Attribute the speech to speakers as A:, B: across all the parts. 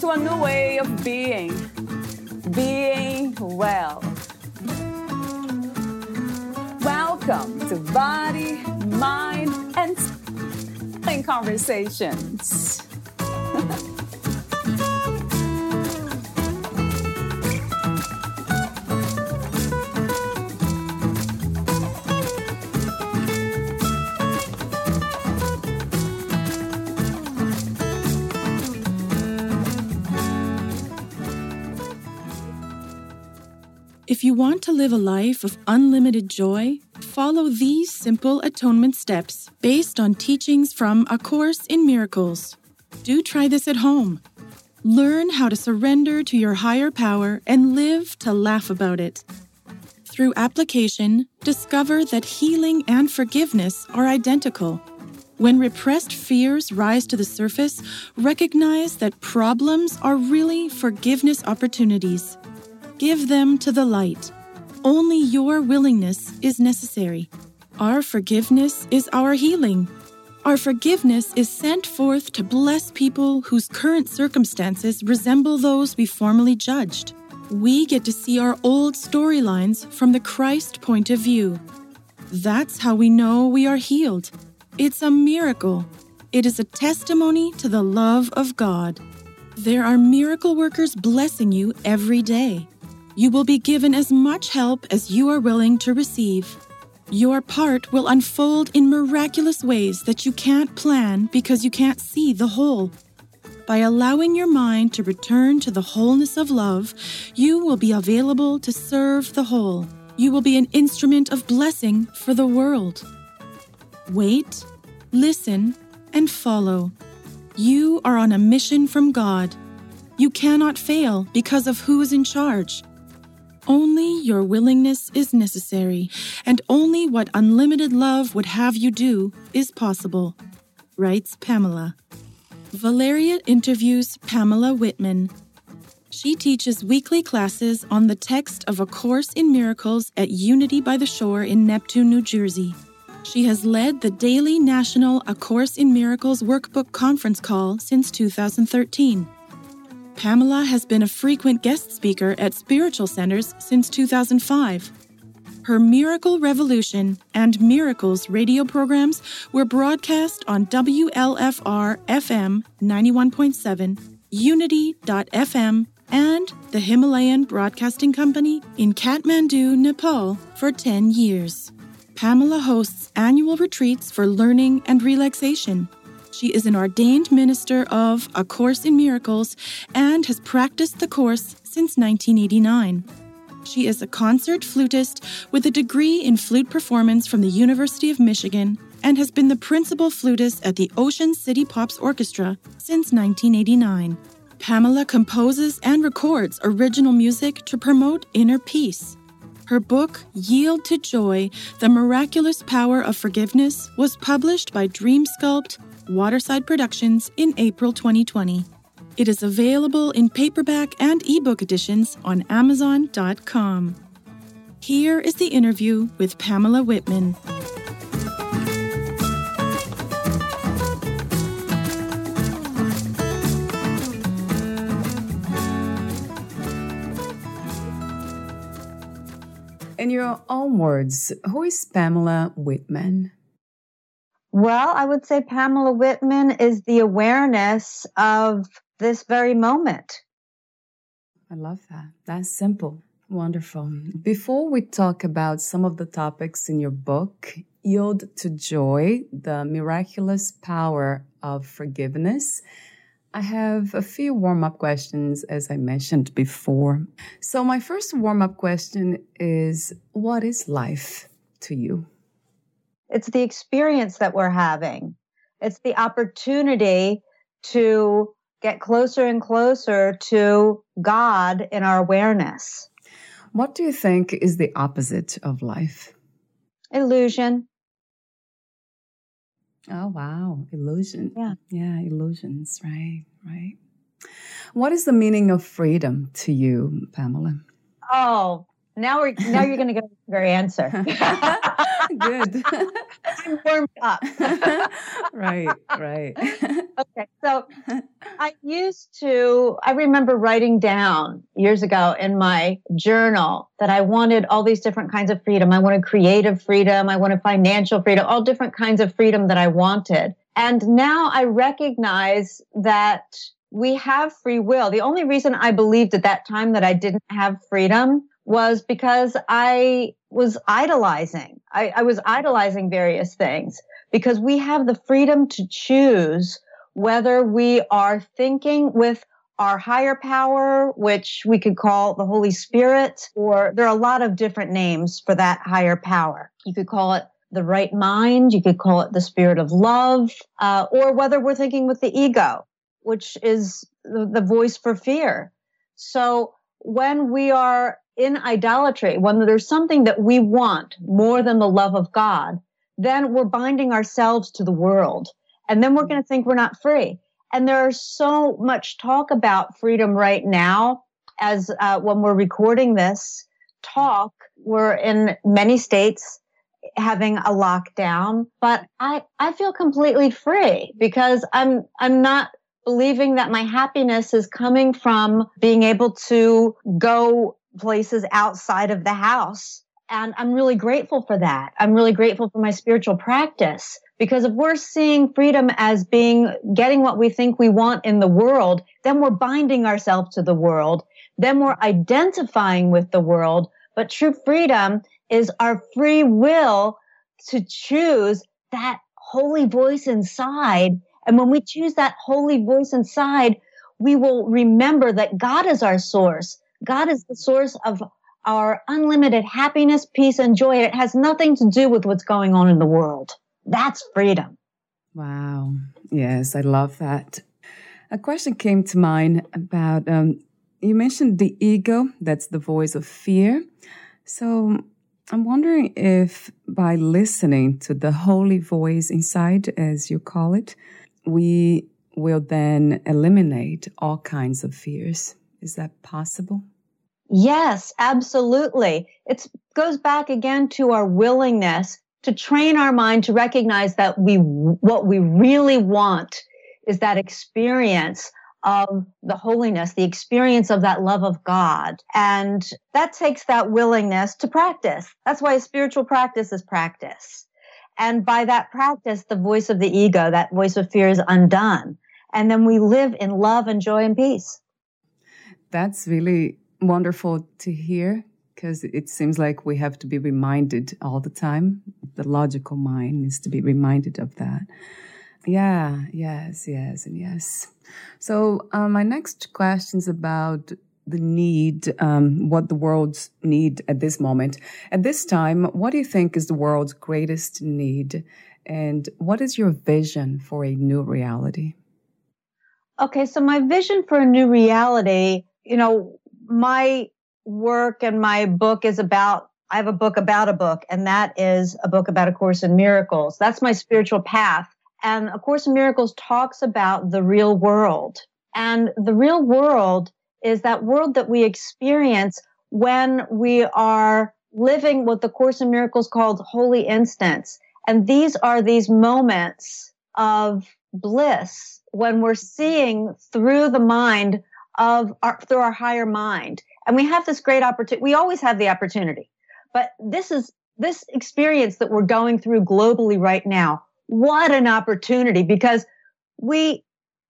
A: to a new way of being. Being well. Welcome to Body, Mind, and Conversations.
B: want to live a life of unlimited joy, follow these simple atonement steps based on teachings from A Course in Miracles. Do try this at home. Learn how to surrender to your higher power and live to laugh about it. Through application, discover that healing and forgiveness are identical. When repressed fears rise to the surface, recognize that problems are really forgiveness opportunities. Give them to the light. Only your willingness is necessary. Our forgiveness is our healing. Our forgiveness is sent forth to bless people whose current circumstances resemble those we formerly judged. We get to see our old storylines from the Christ point of view. That's how we know we are healed. It's a miracle. It is a testimony to the love of God. There are miracle workers blessing you every day. You will be given as much help as you are willing to receive. Your part will unfold in miraculous ways that you can't plan because you can't see the whole. By allowing your mind to return to the wholeness of love, you will be available to serve the whole. You will be an instrument of blessing for the world. Wait, listen, and follow. You are on a mission from God. You cannot fail because of who is in charge. Only your willingness is necessary, and only what unlimited love would have you do is possible, writes Pamela. Valeria interviews Pamela Whitman. She teaches weekly classes on the text of A Course in Miracles at Unity by the Shore in Neptune, New Jersey. She has led the daily national A Course in Miracles workbook conference call since 2013. Pamela has been a frequent guest speaker at spiritual centers since 2005. Her Miracle Revolution and Miracles radio programs were broadcast on WLFR FM 91.7, Unity.fm, and the Himalayan Broadcasting Company in Kathmandu, Nepal for 10 years. Pamela hosts annual retreats for learning and relaxation she is an ordained minister of A Course in Miracles and has practiced the course since 1989. She is a concert flutist with a degree in flute performance from the University of Michigan and has been the principal flutist at the Ocean City Pops Orchestra since 1989. Pamela composes and records original music to promote inner peace. Her book, Yield to Joy The Miraculous Power of Forgiveness, was published by Dream Sculpt Waterside Productions in April 2020. It is available in paperback and ebook editions on Amazon.com. Here is the interview with Pamela Whitman.
A: In your own words, who is Pamela Whitman?
C: Well, I would say Pamela Whitman is the awareness of this very moment.
A: I love that. That's simple. Wonderful. Before we talk about some of the topics in your book, Yield to Joy, the miraculous power of forgiveness, I have a few warm up questions, as I mentioned before. So, my first warm up question is What is life to you?
C: It's the experience that we're having. It's the opportunity to get closer and closer to God in our awareness.
A: What do you think is the opposite of life?
C: Illusion.
A: Oh, wow. Illusion.
C: Yeah.
A: Yeah, illusions. Right, right. What is the meaning of freedom to you, Pamela?
C: Oh, now we're now you're going to get your answer.
A: Good.
C: I'm warmed up.
A: right, right.
C: okay, so I used to. I remember writing down years ago in my journal that I wanted all these different kinds of freedom. I wanted creative freedom. I wanted financial freedom. All different kinds of freedom that I wanted. And now I recognize that we have free will. The only reason I believed at that time that I didn't have freedom was because I was idolizing. I, I, was idolizing various things because we have the freedom to choose whether we are thinking with our higher power, which we could call the Holy Spirit, or there are a lot of different names for that higher power. You could call it the right mind. You could call it the spirit of love, uh, or whether we're thinking with the ego, which is the, the voice for fear. So when we are in idolatry, when there's something that we want more than the love of God, then we're binding ourselves to the world. And then we're going to think we're not free. And there's so much talk about freedom right now as uh, when we're recording this talk, we're in many states having a lockdown, but I, I feel completely free because I'm, I'm not believing that my happiness is coming from being able to go places outside of the house. And I'm really grateful for that. I'm really grateful for my spiritual practice because if we're seeing freedom as being getting what we think we want in the world, then we're binding ourselves to the world. Then we're identifying with the world. But true freedom is our free will to choose that holy voice inside. And when we choose that holy voice inside, we will remember that God is our source God is the source of our unlimited happiness, peace, and joy. It has nothing to do with what's going on in the world. That's freedom.
A: Wow. Yes, I love that. A question came to mind about um, you mentioned the ego, that's the voice of fear. So I'm wondering if by listening to the holy voice inside, as you call it, we will then eliminate all kinds of fears. Is that possible?
C: Yes, absolutely. It goes back again to our willingness to train our mind to recognize that we, what we really want is that experience of the holiness, the experience of that love of God. And that takes that willingness to practice. That's why spiritual practice is practice. And by that practice, the voice of the ego, that voice of fear is undone. And then we live in love and joy and peace
A: that's really wonderful to hear because it seems like we have to be reminded all the time. The logical mind needs to be reminded of that. Yeah, yes, yes, and yes. So, uh, my next question is about the need, um, what the world's need at this moment. At this time, what do you think is the world's greatest need? And what is your vision for a new reality?
C: Okay, so my vision for a new reality you know, my work and my book is about I have a book about a book, and that is a book about A Course in Miracles. That's my spiritual path. And A Course in Miracles talks about the real world. And the real world is that world that we experience when we are living what the Course in Miracles called holy instants. And these are these moments of bliss when we're seeing through the mind of our, through our higher mind. And we have this great opportunity. We always have the opportunity, but this is this experience that we're going through globally right now. What an opportunity because we,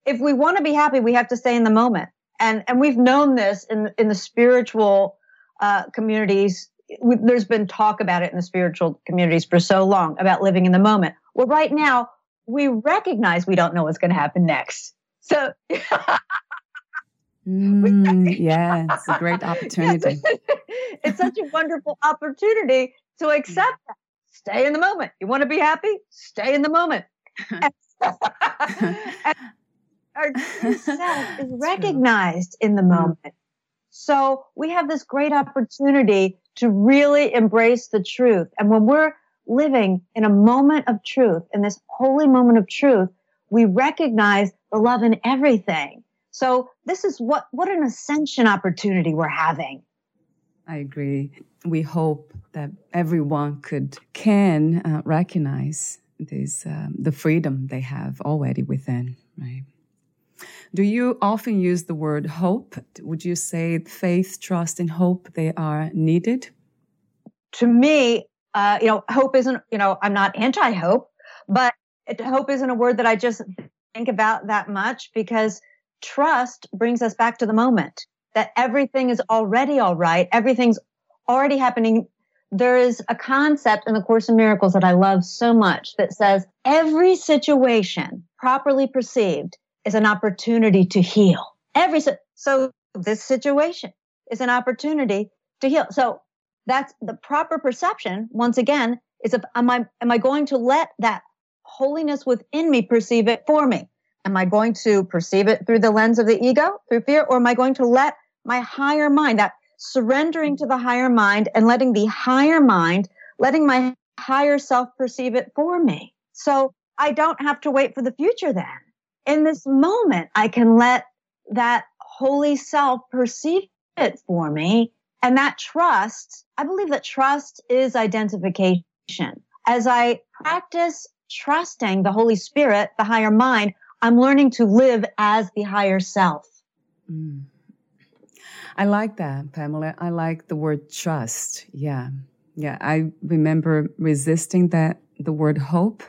C: if we want to be happy, we have to stay in the moment. And, and we've known this in, in the spiritual, uh, communities. We, there's been talk about it in the spiritual communities for so long about living in the moment. Well, right now we recognize we don't know what's going to happen next. So
A: Mm, yeah, it's a great opportunity.
C: it's such a wonderful opportunity to accept that. Stay in the moment. You want to be happy? Stay in the moment. and, our true self is recognized in the mm-hmm. moment. So we have this great opportunity to really embrace the truth. And when we're living in a moment of truth, in this holy moment of truth, we recognize the love in everything. So this is what, what an ascension opportunity we're having.
A: I agree. We hope that everyone could, can uh, recognize this, um, the freedom they have already within, right? Do you often use the word hope? Would you say faith, trust, and hope they are needed?
C: To me, uh, you know, hope isn't. You know, I'm not anti-hope, but it, hope isn't a word that I just think about that much because trust brings us back to the moment that everything is already all right, everything's already happening. There is a concept in the Course in Miracles that I love so much that says every situation properly perceived is an opportunity to heal. Every so this situation is an opportunity to heal. So that's the proper perception. Once again, is if am I am I going to let that holiness within me perceive it for me? Am I going to perceive it through the lens of the ego, through fear, or am I going to let my higher mind, that surrendering to the higher mind and letting the higher mind, letting my higher self perceive it for me? So I don't have to wait for the future then in this moment, I can let that holy self perceive it for me. And that trust, I believe that trust is identification. As I practice trusting the Holy Spirit, the higher mind, I'm learning to live as the higher self. Mm.
A: I like that, Pamela. I like the word trust. Yeah. Yeah. I remember resisting that, the word hope.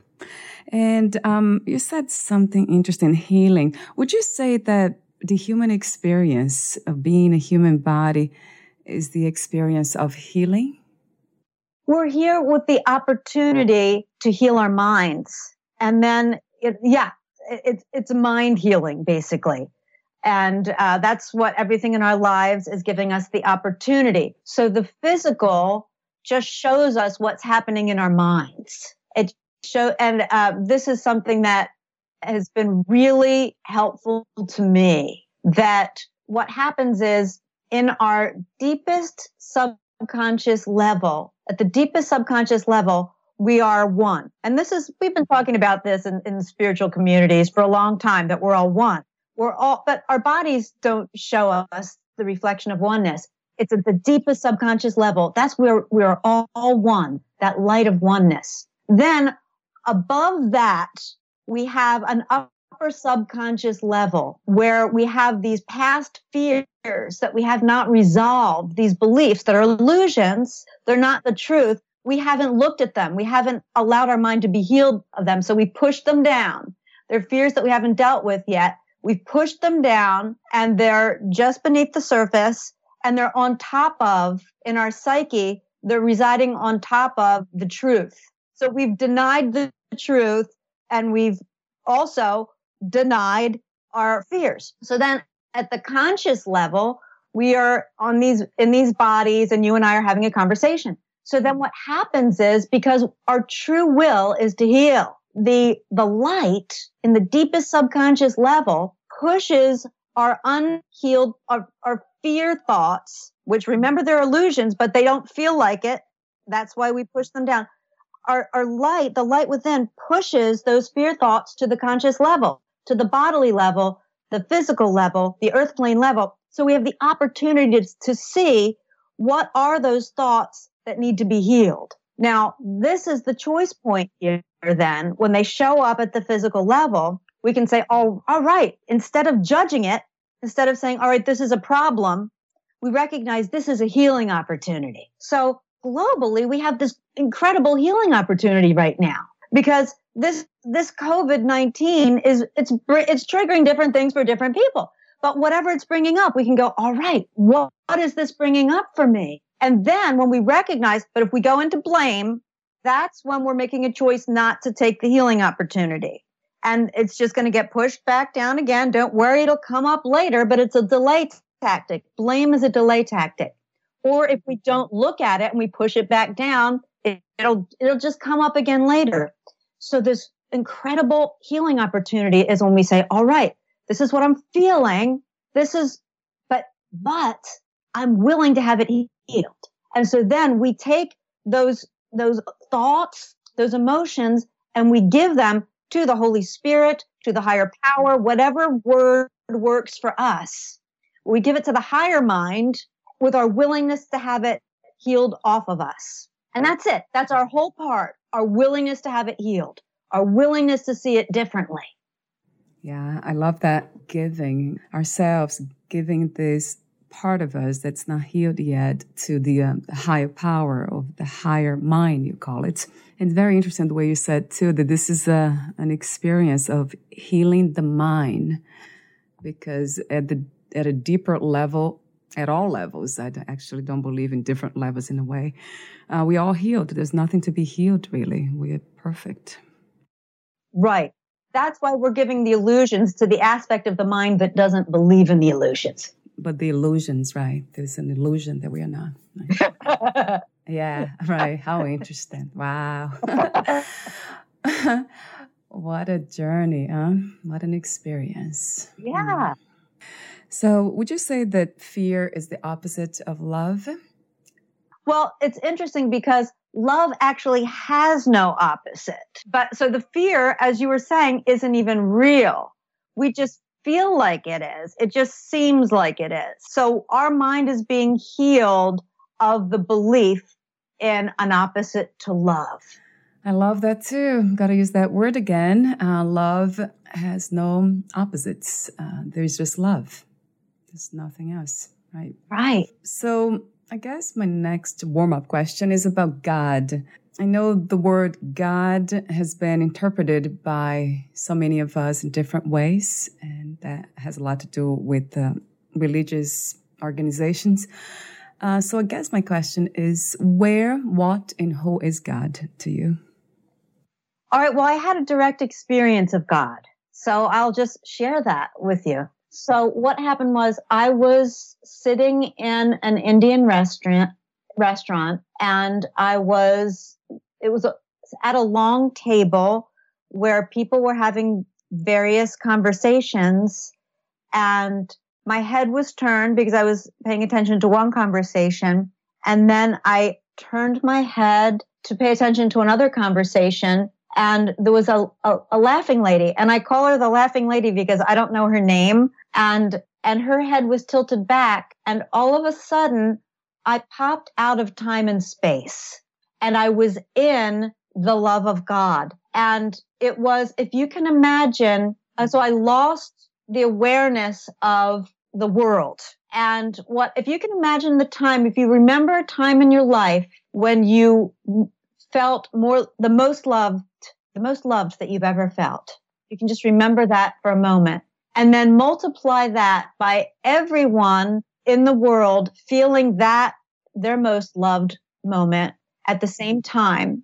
A: And um, you said something interesting healing. Would you say that the human experience of being a human body is the experience of healing?
C: We're here with the opportunity to heal our minds. And then, it, yeah, it, it's mind healing, basically. And uh, that's what everything in our lives is giving us the opportunity. So the physical just shows us what's happening in our minds. It show and uh, this is something that has been really helpful to me that what happens is in our deepest subconscious level at the deepest subconscious level we are one. And this is we've been talking about this in, in spiritual communities for a long time that we're all one. We're all but our bodies don't show us the reflection of oneness. It's at the deepest subconscious level. That's where we're all, all one that light of oneness. Then above that, we have an upper subconscious level where we have these past fears that we have not resolved, these beliefs that are illusions, they're not the truth. We haven't looked at them. We haven't allowed our mind to be healed of them. So we push them down. They're fears that we haven't dealt with yet. We've pushed them down and they're just beneath the surface and they're on top of, in our psyche, they're residing on top of the truth. So we've denied the truth and we've also denied our fears. So then at the conscious level, we are on these in these bodies and you and I are having a conversation. So then what happens is because our true will is to heal, the the light in the deepest subconscious level pushes our unhealed our, our fear thoughts, which remember they're illusions, but they don't feel like it. That's why we push them down our, our light, the light within pushes those fear thoughts to the conscious level, to the bodily level, the physical level, the earth plane level. So we have the opportunity to, to see what are those thoughts that need to be healed. Now, this is the choice point here then. When they show up at the physical level, we can say, oh, all right, instead of judging it, instead of saying, all right, this is a problem, we recognize this is a healing opportunity. So globally, we have this incredible healing opportunity right now because this this COVID-19 is it's it's triggering different things for different people. But whatever it's bringing up, we can go, all right, what, what is this bringing up for me? And then when we recognize, but if we go into blame, that's when we're making a choice not to take the healing opportunity. And it's just going to get pushed back down again. Don't worry, it'll come up later, but it's a delay tactic. Blame is a delay tactic. Or if we don't look at it and we push it back down, it, it'll it'll just come up again later. So this incredible healing opportunity is when we say, all right, This is what I'm feeling. This is, but, but I'm willing to have it healed. And so then we take those, those thoughts, those emotions, and we give them to the Holy Spirit, to the higher power, whatever word works for us. We give it to the higher mind with our willingness to have it healed off of us. And that's it. That's our whole part. Our willingness to have it healed, our willingness to see it differently.
A: Yeah, I love that giving ourselves, giving this part of us that's not healed yet to the, um, the higher power of the higher mind, you call it. And very interesting the way you said too that this is a, an experience of healing the mind because at the at a deeper level, at all levels, I actually don't believe in different levels in a way. Uh, we all healed. There's nothing to be healed really. We're perfect.
C: Right. That's why we're giving the illusions to the aspect of the mind that doesn't believe in the illusions
A: but the illusions, right? There's an illusion that we are not. Right? yeah, right. How interesting. Wow. what a journey, huh? What an experience.
C: Yeah. Mm.
A: So, would you say that fear is the opposite of love?
C: Well, it's interesting because love actually has no opposite. But so the fear, as you were saying, isn't even real. We just feel like it is. It just seems like it is. So our mind is being healed of the belief in an opposite to love.
A: I love that too. Got to use that word again. Uh, love has no opposites. Uh, there's just love. There's nothing else, right?
C: Right.
A: So I guess my next warm up question is about God. I know the word God has been interpreted by so many of us in different ways, and that has a lot to do with uh, religious organizations. Uh, so I guess my question is where, what, and who is God to you?
C: All right. Well, I had a direct experience of God. So I'll just share that with you. So what happened was I was sitting in an Indian restaurant restaurant and I was it was at a long table where people were having various conversations and my head was turned because I was paying attention to one conversation. And then I turned my head to pay attention to another conversation. And there was a, a, a, laughing lady. And I call her the laughing lady because I don't know her name. And, and her head was tilted back. And all of a sudden, I popped out of time and space and I was in the love of God. And it was, if you can imagine, uh, so I lost the awareness of the world. And what, if you can imagine the time, if you remember a time in your life when you felt more, the most loved, the most loved that you've ever felt, you can just remember that for a moment and then multiply that by everyone in the world feeling that their most loved moment at the same time.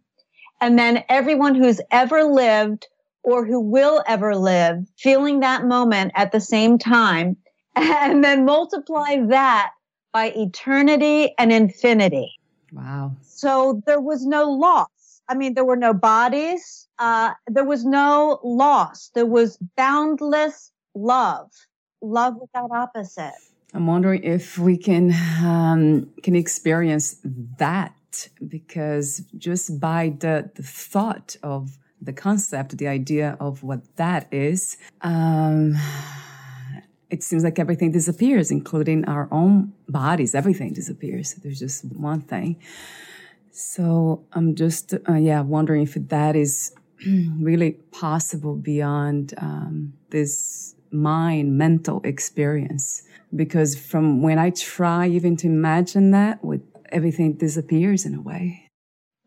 C: And then everyone who's ever lived or who will ever live feeling that moment at the same time. And then multiply that by eternity and infinity.
A: Wow.
C: So there was no loss. I mean, there were no bodies. Uh, there was no loss. There was boundless love, love without opposite.
A: I'm wondering if we can um, can experience that because just by the, the thought of the concept, the idea of what that is, um, it seems like everything disappears, including our own bodies. Everything disappears. There's just one thing. So I'm just, uh, yeah, wondering if that is really possible beyond um, this mind, mental experience. Because from when I try even to imagine that with everything disappears in a way.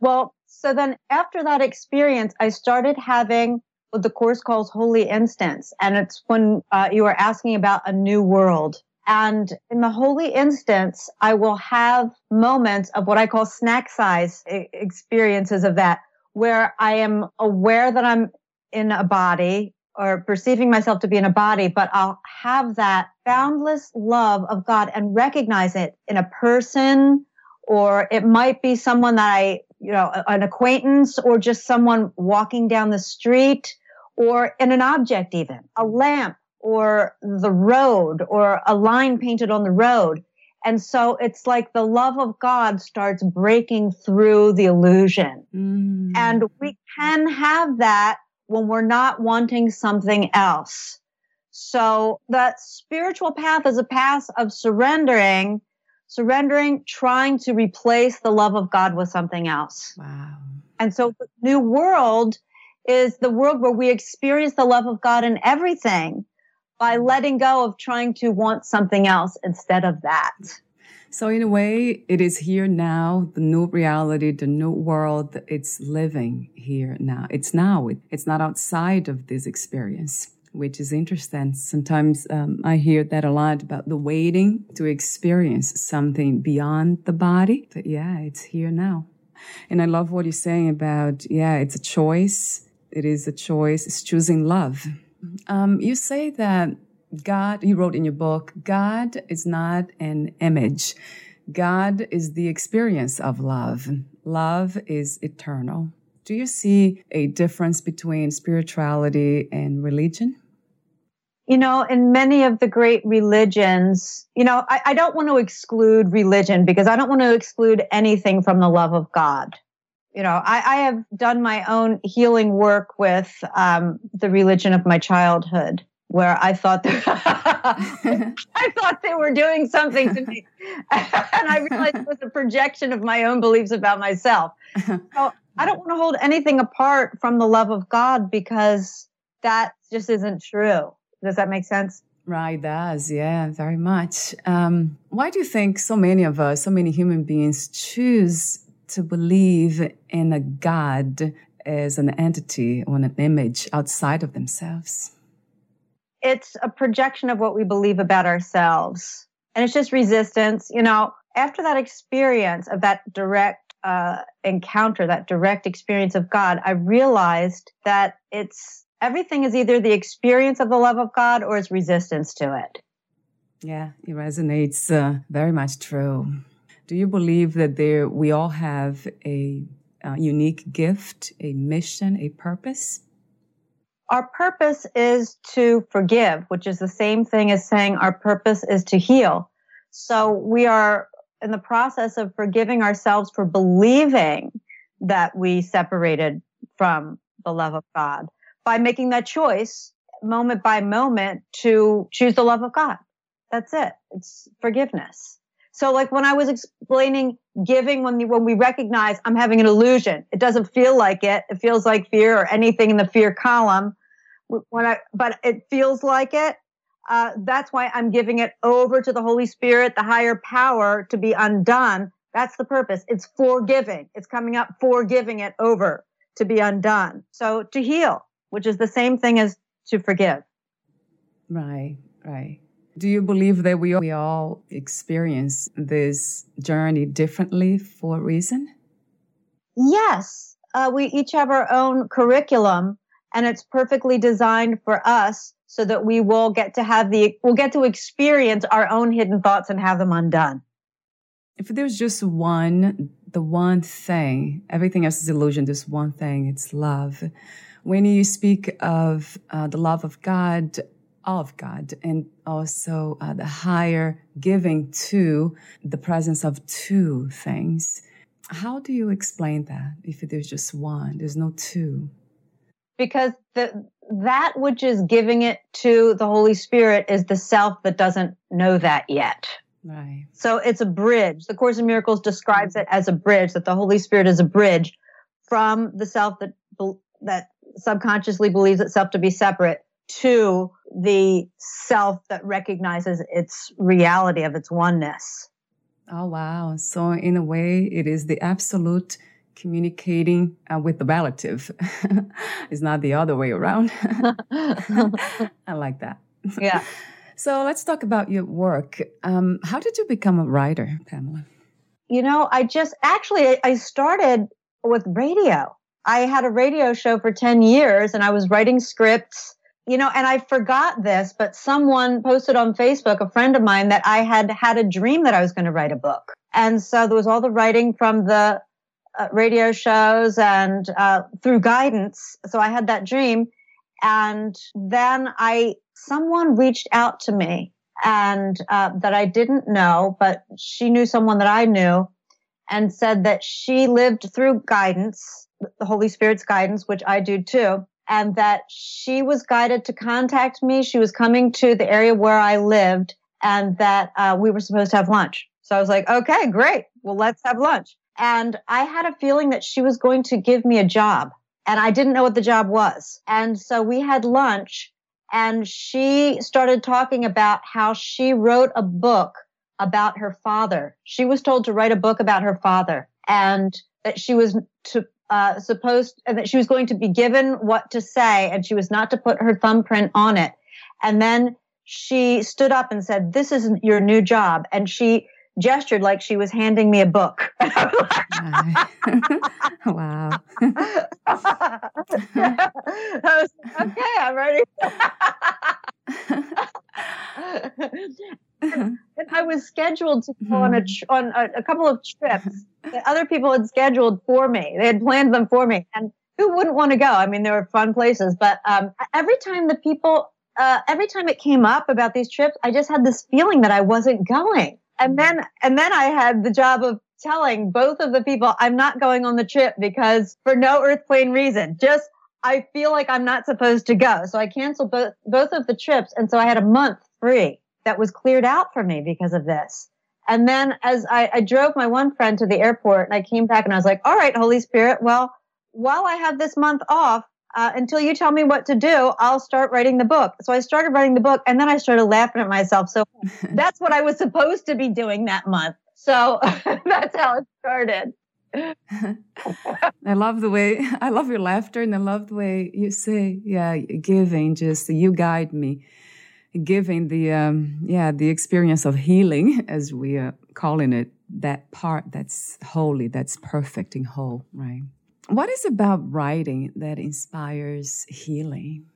C: Well, so then after that experience, I started having what the course calls holy instants. And it's when uh, you are asking about a new world. And in the holy instants, I will have moments of what I call snack size experiences of that, where I am aware that I'm in a body or perceiving myself to be in a body, but I'll have that boundless love of God and recognize it in a person or it might be someone that I, you know, an acquaintance or just someone walking down the street or in an object even, a lamp or the road or a line painted on the road. And so it's like the love of God starts breaking through the illusion. Mm. And we can have that when we're not wanting something else. So the spiritual path is a path of surrendering, surrendering, trying to replace the love of God with something else.
A: Wow.
C: And so the new world is the world where we experience the love of God in everything by letting go of trying to want something else instead of that.
A: So in a way, it is here now, the new reality, the new world, it's living here now. It's now. It's not outside of this experience, which is interesting. Sometimes um, I hear that a lot about the waiting to experience something beyond the body. But yeah, it's here now. And I love what you're saying about, yeah, it's a choice. It is a choice. It's choosing love um, you say that God, you wrote in your book, God is not an image. God is the experience of love. Love is eternal. Do you see a difference between spirituality and religion?
C: You know, in many of the great religions, you know, I, I don't want to exclude religion because I don't want to exclude anything from the love of God you know, I, I, have done my own healing work with um, the religion of my childhood, where I thought that I thought they were doing something to me, and I realized it was a projection of my own beliefs about myself. So I don't want to hold anything apart from the love of God because that just isn't true. Does that make sense?
A: Right, does. Yeah, very much. Um, why do you think so many of us, so many human beings choose to believe in a God as an entity or an image outside of themselves?
C: It's a projection of what we believe about ourselves. And it's just resistance. You know, after that experience of that direct uh, encounter, that direct experience of God, I realized that it's everything is either the experience of the love of God or it's resistance to it.
A: Yeah, it resonates uh, very much true. Do you believe that there we all have a, a unique gift, a mission, a purpose?
C: Our purpose is to forgive, which is the same thing as saying our purpose is to heal. So we are in the process of forgiving ourselves for believing that we separated from the love of God by making that choice moment by moment to choose the love of God. That's it. It's forgiveness. So like when I was explaining giving, when, when we recognize I'm having an illusion, it doesn't feel like it. It feels like fear or anything in the fear column. When I, but it feels like it. Uh, that's why I'm giving it over to the Holy Spirit, the higher power to be undone. That's the purpose. It's forgiving. It's coming up, forgiving it over to be undone. So to heal, which is the same thing as to forgive.
A: Right, right. Do you believe that we all, we all experience this journey differently for a reason?
C: Yes. Uh, we each have our own curriculum and it's perfectly designed for us so that we will get to have the, we'll get to experience our own hidden thoughts and have them undone.
A: If there's just one, the one thing, everything else is illusion, there's one thing, it's love. When you speak of uh, the love of God, of God and also uh, the higher giving to the presence of two things. How do you explain that if there's just one, there's no two?
C: Because the, that which is giving it to the Holy Spirit is the self that doesn't know that yet.
A: Right.
C: So it's a bridge. The Course in Miracles describes it as a bridge, that the Holy Spirit is a bridge from the self that, that subconsciously believes itself to be separate to the self that recognizes its reality of its oneness.
A: Oh, wow. So, in a way, it is the absolute communicating uh, with the relative. it's not the other way around. I like that.
C: Yeah.
A: so, let's talk about your work. Um, how did you become a writer, Pamela?
C: You know, I just actually I started with radio. I had a radio show for 10 years and I was writing scripts you know, and I forgot this, but someone posted on Facebook, a friend of mine, that I had had a dream that I was going to write a book. And so there was all the writing from the uh, radio shows and uh, through guidance. So I had that dream. And then I someone reached out to me and uh, that I didn't know, but she knew someone that I knew and said that she lived through guidance, the Holy Spirit's guidance, which I do too, and that she was guided to contact me. She was coming to the area where I lived and that uh, we were supposed to have lunch. So I was like, okay, great. Well, let's have lunch. And I had a feeling that she was going to give me a job and I didn't know what the job was. And so we had lunch and she started talking about how she wrote a book about her father. She was told to write a book about her father and that she was to uh, supposed and that she was going to be given what to say and she was not to put her thumbprint on it. And then she stood up and said, "This isn't your new job." And she gestured like she was handing me a book.
A: wow.
C: I was okay, I'm ready. and, I was scheduled to go on a mm-hmm. on a, a couple of trips that other people had scheduled for me. They had planned them for me, and who wouldn't want to go? I mean, they were fun places. But um, every time the people, uh, every time it came up about these trips, I just had this feeling that I wasn't going. And then, and then I had the job of telling both of the people I'm not going on the trip because for no earth plane reason, just I feel like I'm not supposed to go. So I canceled both, both of the trips. And so I had a month free that was cleared out for me because of this. And then as I, I drove my one friend to the airport and I came back and I was like, all right, Holy Spirit, well, while I have this month off, uh, until you tell me what to do, I'll start writing the book. So I started writing the book and then I started laughing at myself. So that's what I was supposed to be doing that month. So that's how it started.
A: I love the way I love your laughter and I love the way you say, yeah, giving, just you guide me. Giving the um, yeah, the experience of healing as we are calling it, that part that's holy, that's perfect and whole, right? What is about writing that inspires healing?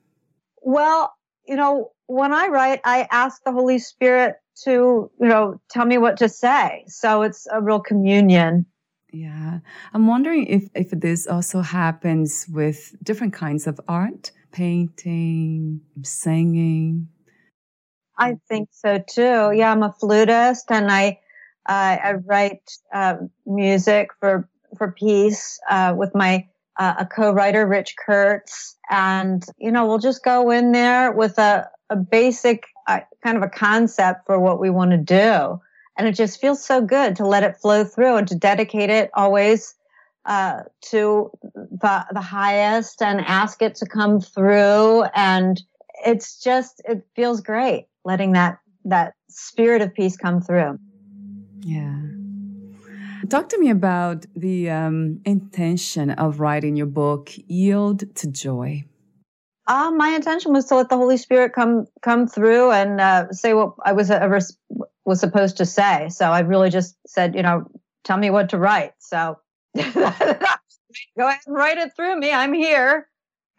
C: Well, you know, when I write, I ask the Holy Spirit to, you know, tell me what to say. So it's a real communion.
A: Yeah. I'm wondering if, if this also happens with different kinds of art, painting, singing.
C: I think so too. Yeah, I'm a flutist and I, uh, I write uh, music for, for peace uh, with my uh, a co-writer, Rich Kurtz. And, you know, we'll just go in there with a, a basic uh, kind of a concept for what we want to do. And it just feels so good to let it flow through and to dedicate it always uh, to the, the highest and ask it to come through. And it's just, it feels great letting that, that spirit of peace come through.
A: Yeah. Talk to me about the um, intention of writing your book, Yield to Joy.
C: Uh, my intention was to let the Holy Spirit come come through and uh, say what I was ever was supposed to say. So I really just said, you know, tell me what to write. So go ahead and write it through me. I'm here.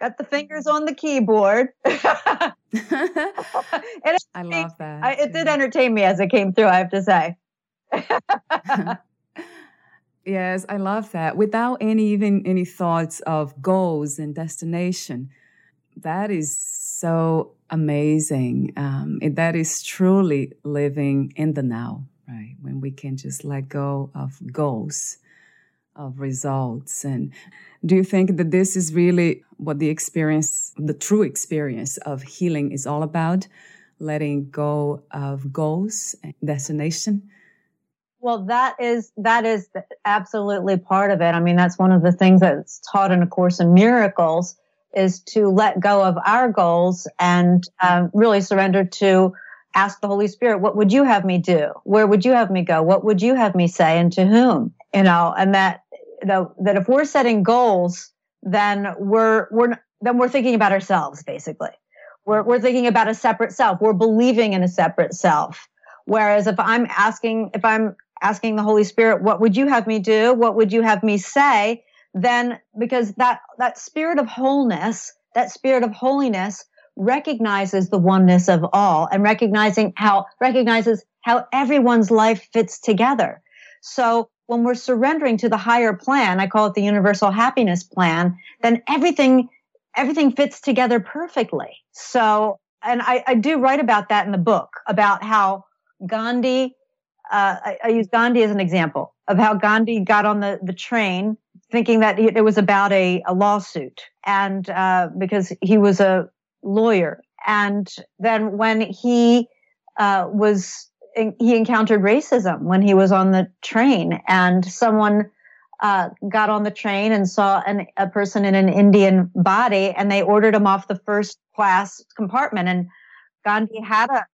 C: Got the fingers on the keyboard.
A: I love that.
C: I, it did entertain me as it came through. I have to say.
A: Yes, I love that. Without any even any thoughts of goals and destination. That is so amazing. Um, that is truly living in the now, right? When we can just let go of goals, of results. And do you think that this is really what the experience, the true experience of healing is all about? Letting go of goals and destination?
C: Well, that is that is absolutely part of it. I mean, that's one of the things that's taught in A Course in Miracles is to let go of our goals and um, really surrender to ask the Holy Spirit, what would you have me do? Where would you have me go? What would you have me say, and to whom? You know, and that know that if we're setting goals, then we're we're then we're thinking about ourselves basically. We're we're thinking about a separate self. We're believing in a separate self. Whereas if I'm asking, if I'm asking the Holy Spirit, what would you have me do? What would you have me say? Then because that, that spirit of wholeness, that spirit of holiness recognizes the oneness of all and recognizing how, recognizes how everyone's life fits together. So when we're surrendering to the higher plan, I call it the universal happiness plan, then everything, everything fits together perfectly. So and I, I do write about that in the book about how Gandhi, uh, I, I use Gandhi as an example of how Gandhi got on the, the train thinking that it was about a, a lawsuit and uh, because he was a lawyer. And then when he uh, was, he encountered racism when he was on the train and someone uh, got on the train and saw an, a person in an Indian body, and they ordered him off the first class compartment. And Gandhi had a,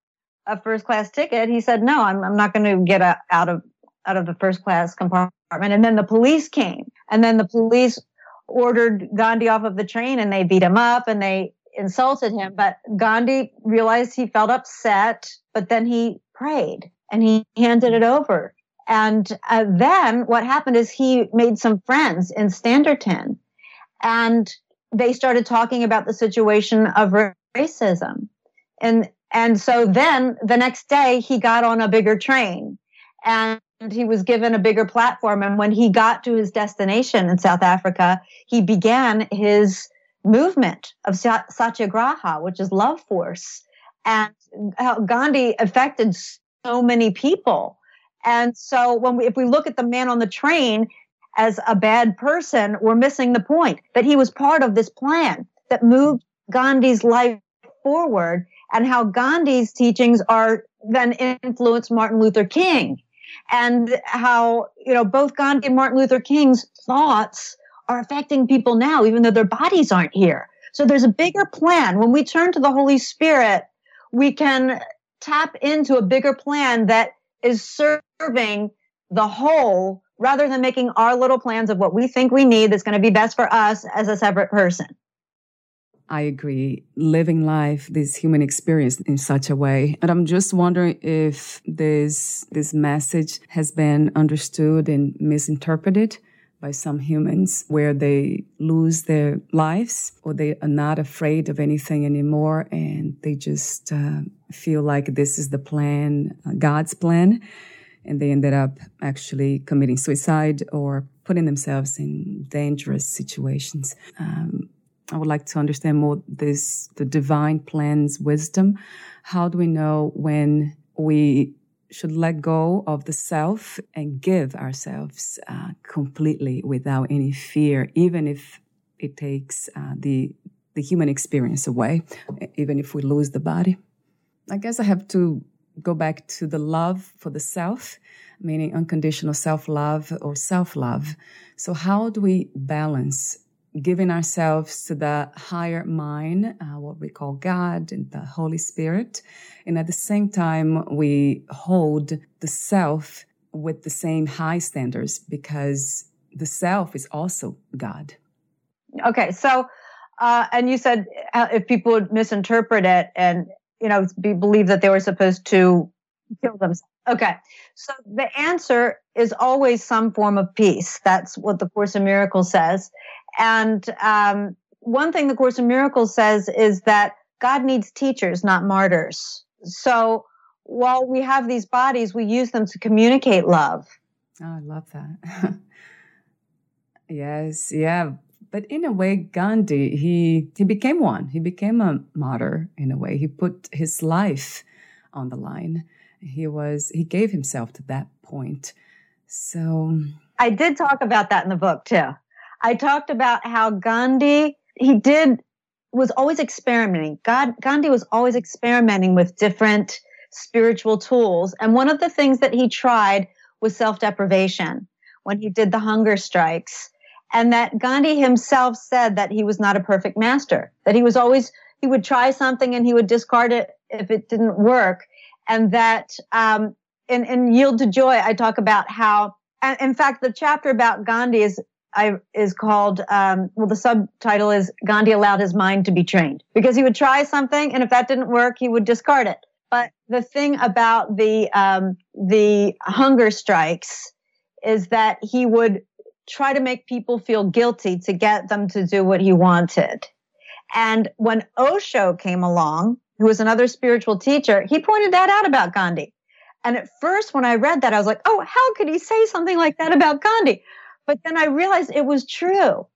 C: a first class ticket. He said, "No, I'm, I'm not going to get a, out of out of the first class compartment." And then the police came, and then the police ordered Gandhi off of the train, and they beat him up and they insulted him. But Gandhi realized he felt upset, but then he prayed and he handed it over and uh, then what happened is he made some friends in Standerton and they started talking about the situation of racism. And, and so then the next day he got on a bigger train and he was given a bigger platform. And when he got to his destination in South Africa, he began his movement of satyagraha, which is love force. And how Gandhi affected so many people and so when we, if we look at the man on the train as a bad person, we're missing the point that he was part of this plan that moved Gandhi's life forward and how Gandhi's teachings are then influenced Martin Luther King and how, you know, both Gandhi and Martin Luther King's thoughts are affecting people now, even though their bodies aren't here. So there's a bigger plan. When we turn to the Holy Spirit, we can tap into a bigger plan that is serving the whole rather than making our little plans of what we think we need that's going to be best for us as a separate person.
A: I agree. Living life, this human experience in such a way. And I'm just wondering if this, this message has been understood and misinterpreted by some humans where they lose their lives or they are not afraid of anything anymore and they just uh, feel like this is the plan, uh, God's plan. And they ended up actually committing suicide or putting themselves in dangerous situations. Um, I would like to understand more this, the divine plan's wisdom. How do we know when we should let go of the self and give ourselves uh, completely without any fear, even if it takes uh, the the human experience away, even if we lose the body. I guess I have to go back to the love for the self, meaning unconditional self love or self love. So, how do we balance giving ourselves to the higher mind, uh, what we call God and the Holy Spirit. And at the same time, we hold the self with the same high standards because the self is also God.
C: Okay. So, uh, and you said uh, if people would misinterpret it and, you know, be, believe that they were supposed to kill themselves. Okay. So the answer is always some form of peace. That's what the Course in Miracles says. And um, one thing the Course in Miracles says is that God needs teachers, not martyrs. So while we have these bodies, we use them to communicate love.
A: Oh, I love that. yes, yeah. But in a way, Gandhi, he, he became one. He became a martyr in a way. He put his life on the line. He was, he gave himself to that point. So
C: I did talk about that in the book too. I talked about how Gandhi, he did, was always experimenting. God, Gandhi was always experimenting with different spiritual tools. And one of the things that he tried was self deprivation when he did the hunger strikes. And that Gandhi himself said that he was not a perfect master, that he was always, he would try something and he would discard it if it didn't work. And that, um, in, in Yield to Joy, I talk about how, in fact, the chapter about Gandhi is I, is called, um, well, the subtitle is Gandhi allowed his mind to be trained because he would try something and if that didn't work, he would discard it. But the thing about the, um, the hunger strikes is that he would try to make people feel guilty to get them to do what he wanted. And when Osho came along, who was another spiritual teacher, he pointed that out about Gandhi. And at first, when I read that, I was like, oh, how could he say something like that about Gandhi? But then I realized it was true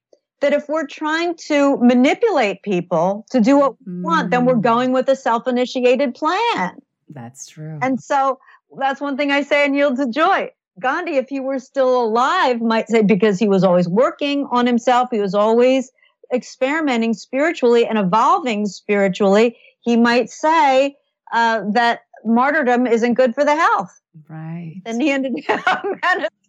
C: that if we're trying to manipulate people to do what we mm. want, then we're mm. going with a self initiated plan.
A: That's true.
C: And so that's one thing I say in Yield to Joy. Gandhi, if he were still alive, might say because he was always working on himself, he was always experimenting spiritually and evolving spiritually, he might say uh, that martyrdom isn't good for the health.
A: Right.
C: And he ended up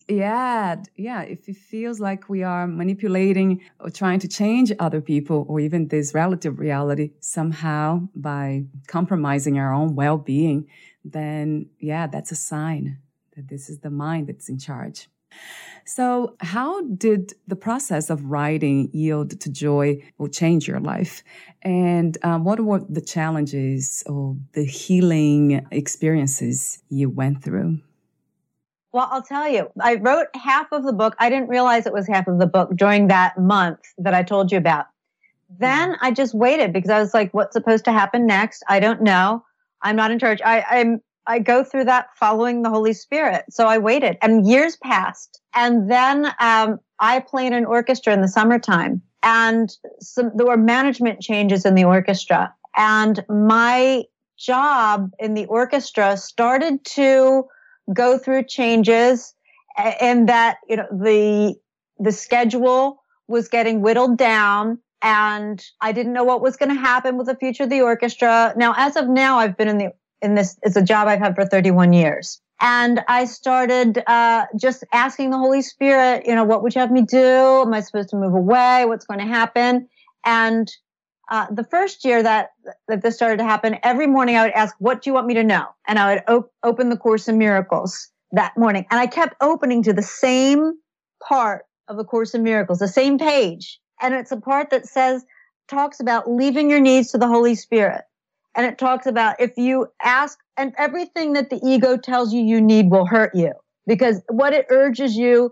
A: yeah yeah if it feels like we are manipulating or trying to change other people or even this relative reality somehow by compromising our own well-being then yeah that's a sign that this is the mind that's in charge so how did the process of writing yield to joy or change your life and um, what were the challenges or the healing experiences you went through
C: well, I'll tell you, I wrote half of the book. I didn't realize it was half of the book during that month that I told you about. Then I just waited because I was like, what's supposed to happen next? I don't know. I'm not in charge. I, I'm, I go through that following the Holy Spirit. So I waited and years passed. And then, um, I play in an orchestra in the summertime and some, there were management changes in the orchestra and my job in the orchestra started to go through changes and that, you know, the, the schedule was getting whittled down and I didn't know what was going to happen with the future of the orchestra. Now, as of now, I've been in the, in this, it's a job I've had for 31 years. And I started, uh, just asking the Holy Spirit, you know, what would you have me do? Am I supposed to move away? What's going to happen? And uh, the first year that that this started to happen, every morning I would ask, "What do you want me to know?" And I would op- open the Course in Miracles that morning, and I kept opening to the same part of the Course in Miracles, the same page, and it's a part that says talks about leaving your needs to the Holy Spirit, and it talks about if you ask, and everything that the ego tells you you need will hurt you because what it urges you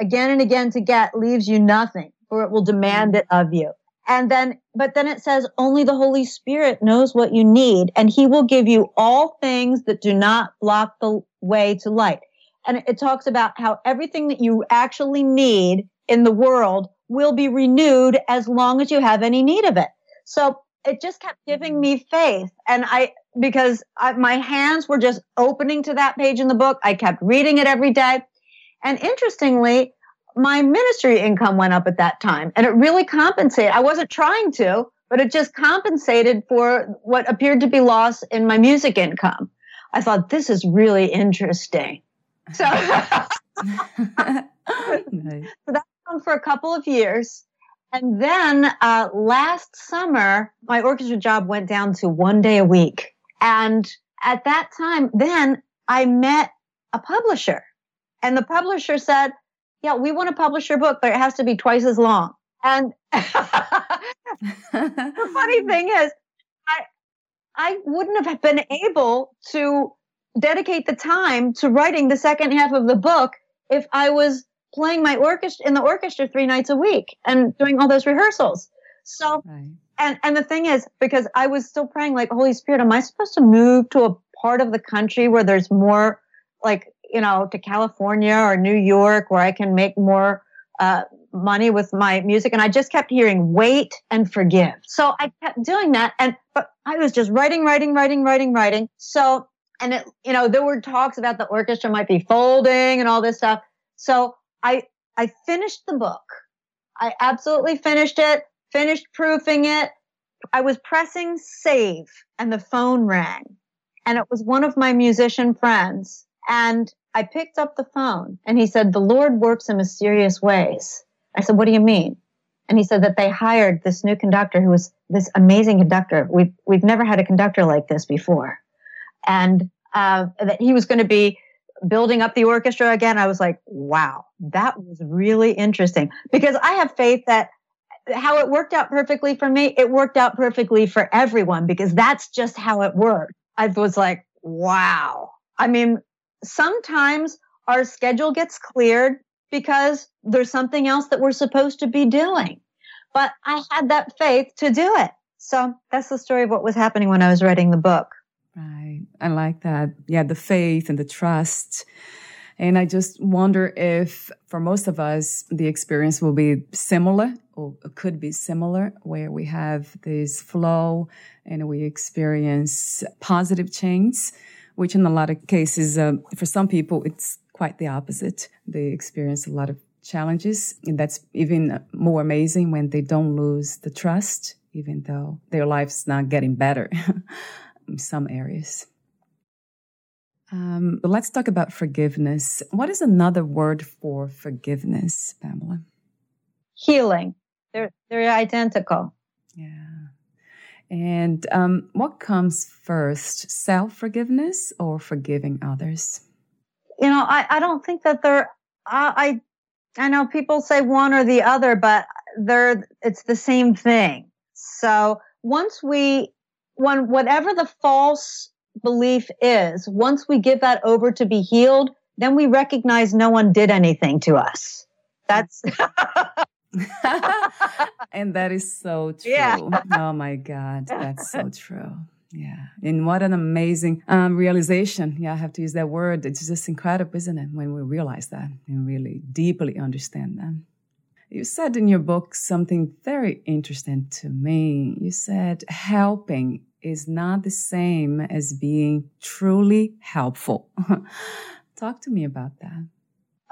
C: again and again to get leaves you nothing, for it will demand it of you. And then, but then it says only the Holy Spirit knows what you need and he will give you all things that do not block the way to light. And it talks about how everything that you actually need in the world will be renewed as long as you have any need of it. So it just kept giving me faith. And I, because I, my hands were just opening to that page in the book, I kept reading it every day. And interestingly, my ministry income went up at that time and it really compensated. I wasn't trying to, but it just compensated for what appeared to be loss in my music income. I thought this is really interesting. So, nice. so that went for a couple of years. And then uh, last summer, my orchestra job went down to one day a week. And at that time, then I met a publisher. And the publisher said, yeah, we want to publish your book, but it has to be twice as long. And the funny thing is, I, I wouldn't have been able to dedicate the time to writing the second half of the book if I was playing my orchestra in the orchestra three nights a week and doing all those rehearsals. So, right. and, and the thing is, because I was still praying like, Holy Spirit, am I supposed to move to a part of the country where there's more like you know, to California or New York where I can make more uh, money with my music. And I just kept hearing wait and forgive. So I kept doing that. And, but I was just writing, writing, writing, writing, writing. So, and it, you know, there were talks about the orchestra might be folding and all this stuff. So I, I finished the book. I absolutely finished it, finished proofing it. I was pressing save and the phone rang and it was one of my musician friends. And I picked up the phone and he said, The Lord works in mysterious ways. I said, What do you mean? And he said that they hired this new conductor who was this amazing conductor. We've, we've never had a conductor like this before. And uh, that he was going to be building up the orchestra again. I was like, wow, that was really interesting because I have faith that how it worked out perfectly for me, it worked out perfectly for everyone because that's just how it worked. I was like, wow. I mean, sometimes our schedule gets cleared because there's something else that we're supposed to be doing. But I had that faith to do it. So that's the story of what was happening when I was writing the book.
A: Right. I like that. Yeah, the faith and the trust. And I just wonder if for most of us, the experience will be similar or could be similar, where we have this flow and we experience positive change, which in a lot of cases, uh, for some people, it's quite the opposite. They experience a lot of challenges. And that's even more amazing when they don't lose the trust, even though their life's not getting better in some areas. Um, let's talk about forgiveness. What is another word for forgiveness, Pamela?
C: Healing. They're they're identical.
A: Yeah. And um, what comes first, self forgiveness or forgiving others?
C: You know, I, I don't think that they're. I, I I know people say one or the other, but they're it's the same thing. So once we, when whatever the false belief is, once we give that over to be healed, then we recognize no one did anything to us. That's.
A: and that is so true.
C: Yeah.
A: oh my God, that's so true. Yeah. And what an amazing um, realization. Yeah, I have to use that word. It's just incredible, isn't it, when we realize that and really deeply understand that. You said in your book something very interesting to me. You said helping is not the same as being truly helpful. Talk to me about that.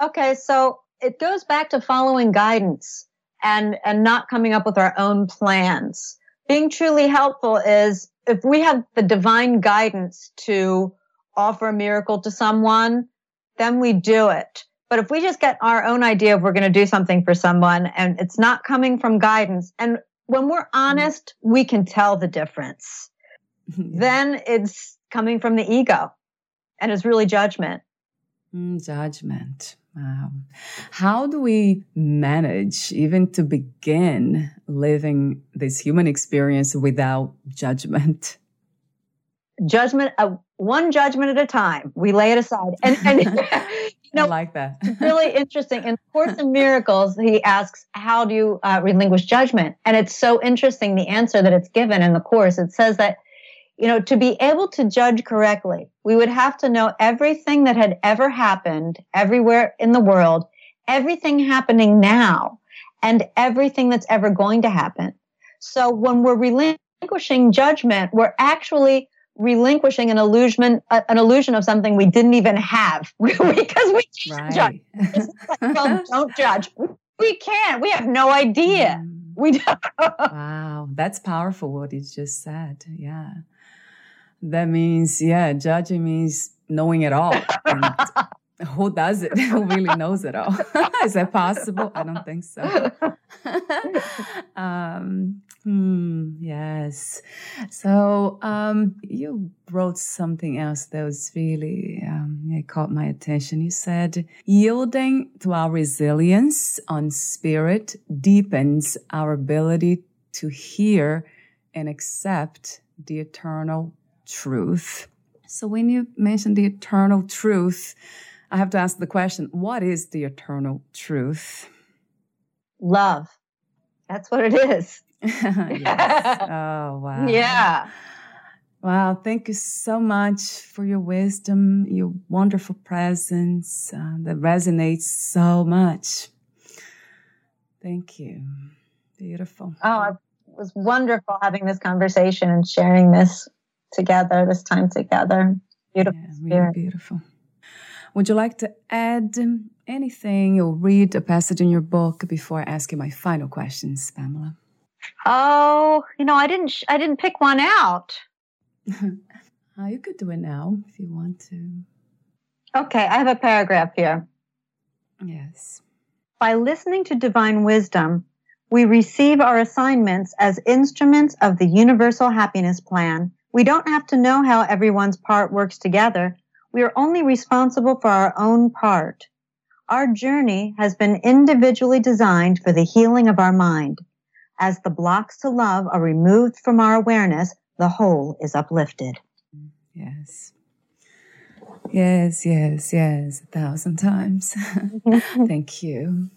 C: Okay, so it goes back to following guidance and and not coming up with our own plans. Being truly helpful is if we have the divine guidance to offer a miracle to someone, then we do it. But if we just get our own idea of we're going to do something for someone and it's not coming from guidance, and when we're mm-hmm. honest, we can tell the difference. then it's coming from the ego and it's really judgment.
A: Mm, judgment. Wow. How do we manage even to begin living this human experience without judgment?
C: Judgment, uh, one judgment at a time. We lay it aside. And, and you
A: know, I like that.
C: really interesting. In Course in Miracles, he asks, how do you uh, relinquish judgment? And it's so interesting, the answer that it's given in the Course. It says that you know, to be able to judge correctly, we would have to know everything that had ever happened everywhere in the world, everything happening now, and everything that's ever going to happen. So when we're relinquishing judgment, we're actually relinquishing an illusion, uh, an illusion of something we didn't even have because we can't right. judge. Like, well, don't judge. We can't. We have no idea. Mm. We don't.
A: wow, that's powerful. What you just said. Yeah. That means, yeah, judging means knowing it all. who does it? who really knows it all? Is that possible? I don't think so. um, hmm, yes. So um, you wrote something else that was really um, it caught my attention. You said yielding to our resilience on spirit deepens our ability to hear and accept the eternal truth. So when you mention the eternal truth, I have to ask the question, what is the eternal truth?
C: Love. That's what it is.
A: oh, wow.
C: Yeah.
A: Wow. Thank you so much for your wisdom, your wonderful presence uh, that resonates so much. Thank you. Beautiful.
C: Oh, it was wonderful having this conversation and sharing this together, this time together. Beautiful.
A: Yeah, really beautiful. Would you like to add anything or read a passage in your book before I ask you my final questions, Pamela?
C: Oh, you know, I didn't. I didn't pick one out.
A: uh, you could do it now if you want to.
C: Okay, I have a paragraph here.
A: Yes.
C: By listening to divine wisdom, we receive our assignments as instruments of the universal happiness plan we don't have to know how everyone's part works together. We are only responsible for our own part. Our journey has been individually designed for the healing of our mind. As the blocks to love are removed from our awareness, the whole is uplifted.
A: Yes. Yes, yes, yes, a thousand times. Thank you.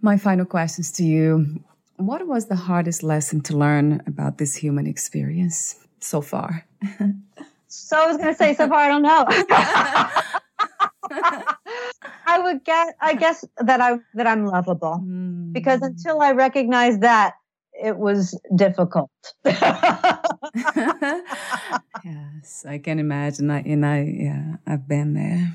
A: My final questions to you. What was the hardest lesson to learn about this human experience? So far?
C: so I was going to say, so far, I don't know. I would get. I guess that I that I'm lovable mm. because until I recognized that, it was difficult. yes,
A: I can imagine. I, and I, yeah, I've been there.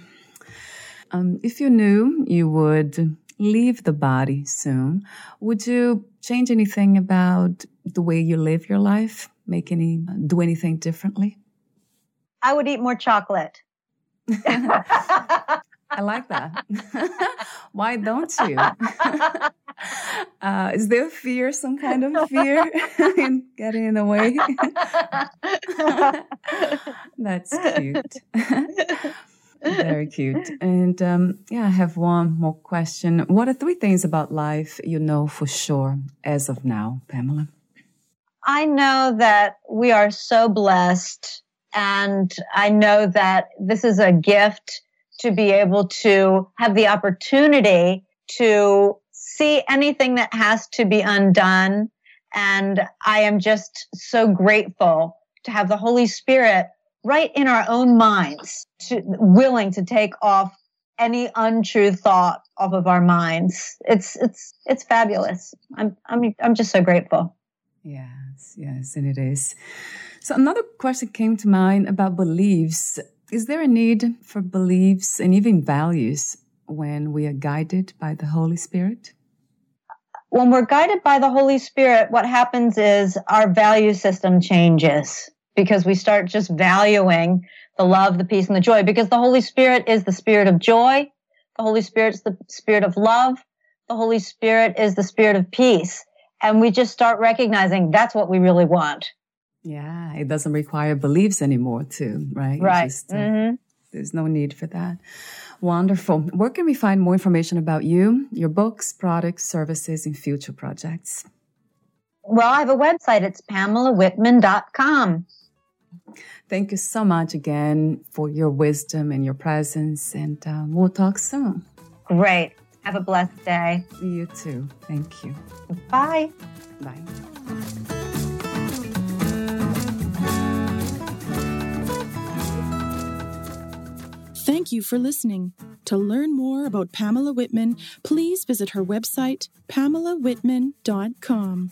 A: Um, if you knew you would leave the body soon, would you change anything about the way you live your life? Make any, do anything differently?
C: I would eat more chocolate.
A: I like that. Why don't you? Uh, is there fear, some kind of fear in getting in the way? That's cute. Very cute. And um, yeah, I have one more question. What are three things about life you know for sure as of now, Pamela?
C: I know that we are so blessed. And I know that this is a gift to be able to have the opportunity to see anything that has to be undone. And I am just so grateful to have the Holy Spirit right in our own minds, to, willing to take off any untrue thought off of our minds. It's it's it's fabulous. I'm I'm I'm just so grateful.
A: Yes, yes, and it is. So another question came to mind about beliefs. Is there a need for beliefs and even values when we are guided by the Holy Spirit?
C: When we're guided by the Holy Spirit, what happens is our value system changes because we start just valuing the love, the peace, and the joy because the Holy Spirit is the spirit of joy. The Holy Spirit is the spirit of love. The Holy Spirit is the spirit of peace. And we just start recognizing that's what we really want.
A: Yeah, it doesn't require beliefs anymore, too, right?
C: Right. Just, uh, mm-hmm.
A: There's no need for that. Wonderful. Where can we find more information about you, your books, products, services, and future projects?
C: Well, I have a website. It's pamelawhitman.com.
A: Thank you so much again for your wisdom and your presence, and um, we'll talk soon.
C: Great. Have a blessed day.
A: You too. Thank you.
C: Bye.
A: Bye.
B: Thank you for listening. To learn more about Pamela Whitman, please visit her website, pamelawhitman.com.